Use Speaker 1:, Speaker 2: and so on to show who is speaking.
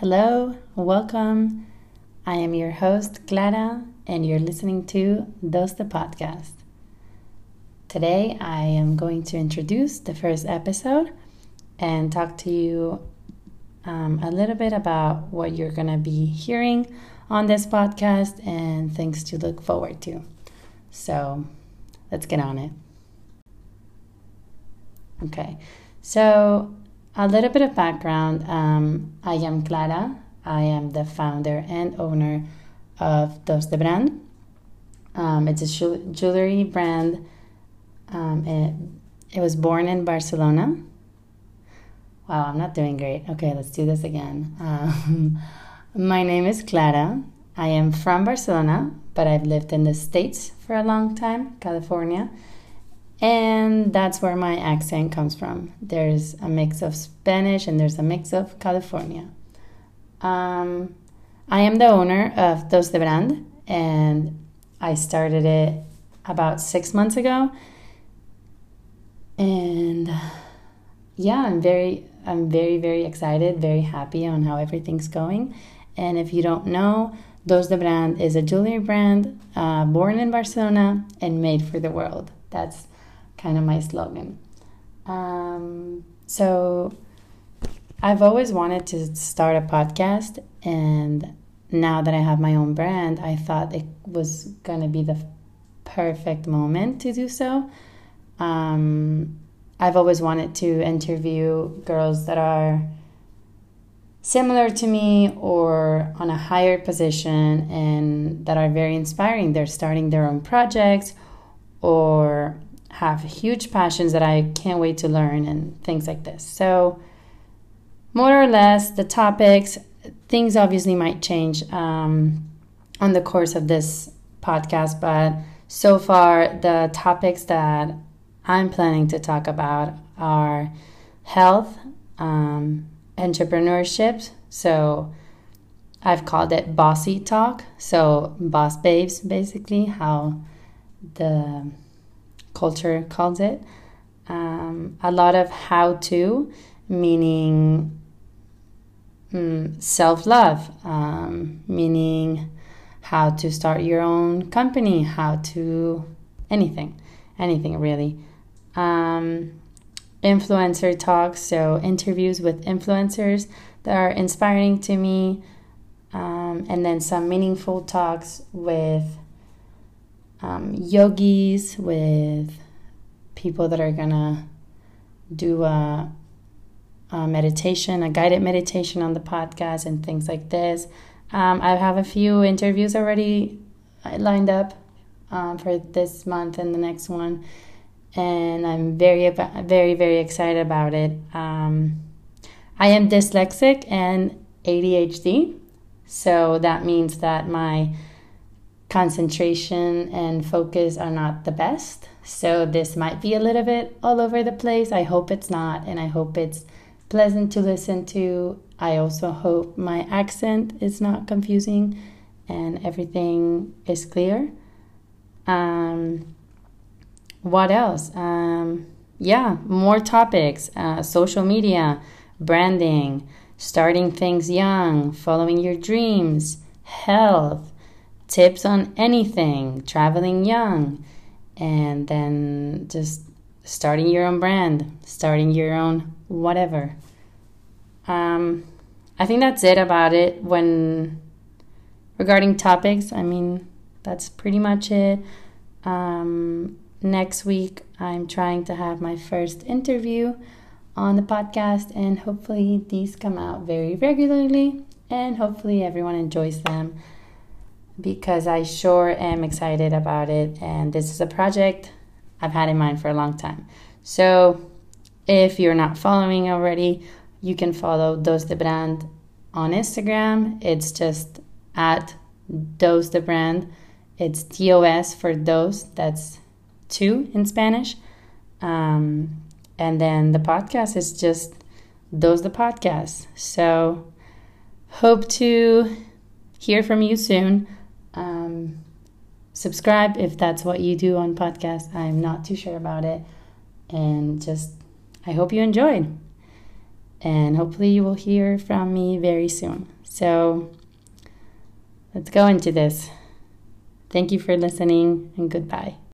Speaker 1: Hello, welcome. I am your host, Clara, and you're listening to Dos the Podcast. Today, I am going to introduce the first episode and talk to you um, a little bit about what you're going to be hearing on this podcast and things to look forward to. So, let's get on it. Okay, so a little bit of background um, I am Clara, I am the founder and owner of Dos the Brand. Um, it's a jewelry brand. Um, it, it was born in Barcelona. Wow, I'm not doing great. Okay, let's do this again. Um, my name is Clara. I am from Barcelona, but I've lived in the States for a long time, California. And that's where my accent comes from. There's a mix of Spanish and there's a mix of California. Um, I am the owner of Dos the Brand, and I started it about six months ago. And yeah, I'm very, I'm very, very excited, very happy on how everything's going. And if you don't know, Dos the Brand is a jewelry brand uh, born in Barcelona and made for the world. That's kind of my slogan. Um, so I've always wanted to start a podcast, and now that I have my own brand, I thought it was going to be the perfect moment to do so. Um, I've always wanted to interview girls that are similar to me or on a higher position and that are very inspiring. They're starting their own projects or have huge passions that I can't wait to learn and things like this. So, more or less, the topics, things obviously might change um, on the course of this podcast, but so far, the topics that I'm planning to talk about are health, um, entrepreneurship. So, I've called it bossy talk. So, boss babes, basically, how the culture calls it. Um, a lot of how to, meaning mm, self love, um, meaning how to start your own company, how to anything, anything really. Um, influencer talks, so interviews with influencers that are inspiring to me, um, and then some meaningful talks with um, yogis, with people that are gonna do a, a, meditation, a guided meditation on the podcast, and things like this. Um, I have a few interviews already lined up um, for this month and the next one, and I'm very, very, very excited about it. Um, I am dyslexic and ADHD, so that means that my concentration and focus are not the best. So this might be a little bit all over the place. I hope it's not, and I hope it's pleasant to listen to. I also hope my accent is not confusing and everything is clear. Um, what else? Um, yeah, more topics uh, social media, branding, starting things young, following your dreams, health tips on anything, traveling young, and then just starting your own brand, starting your own whatever. Um, I think that's it about it. When regarding topics, I mean, that's pretty much it. Um, next week, I'm trying to have my first interview on the podcast, and hopefully, these come out very regularly, and hopefully, everyone enjoys them because I sure am excited about it. And this is a project I've had in mind for a long time. So if you're not following already, you can follow Dos the Brand on Instagram. It's just at Dos the Brand. It's DOS for dos, that's two in Spanish. Um, and then the podcast is just Dos the Podcast. So hope to hear from you soon. Um, subscribe if that's what you do on podcast. I'm not too sure about it. And just, I hope you enjoyed. And hopefully you will hear from me very soon. So let's go into this. Thank you for listening and goodbye.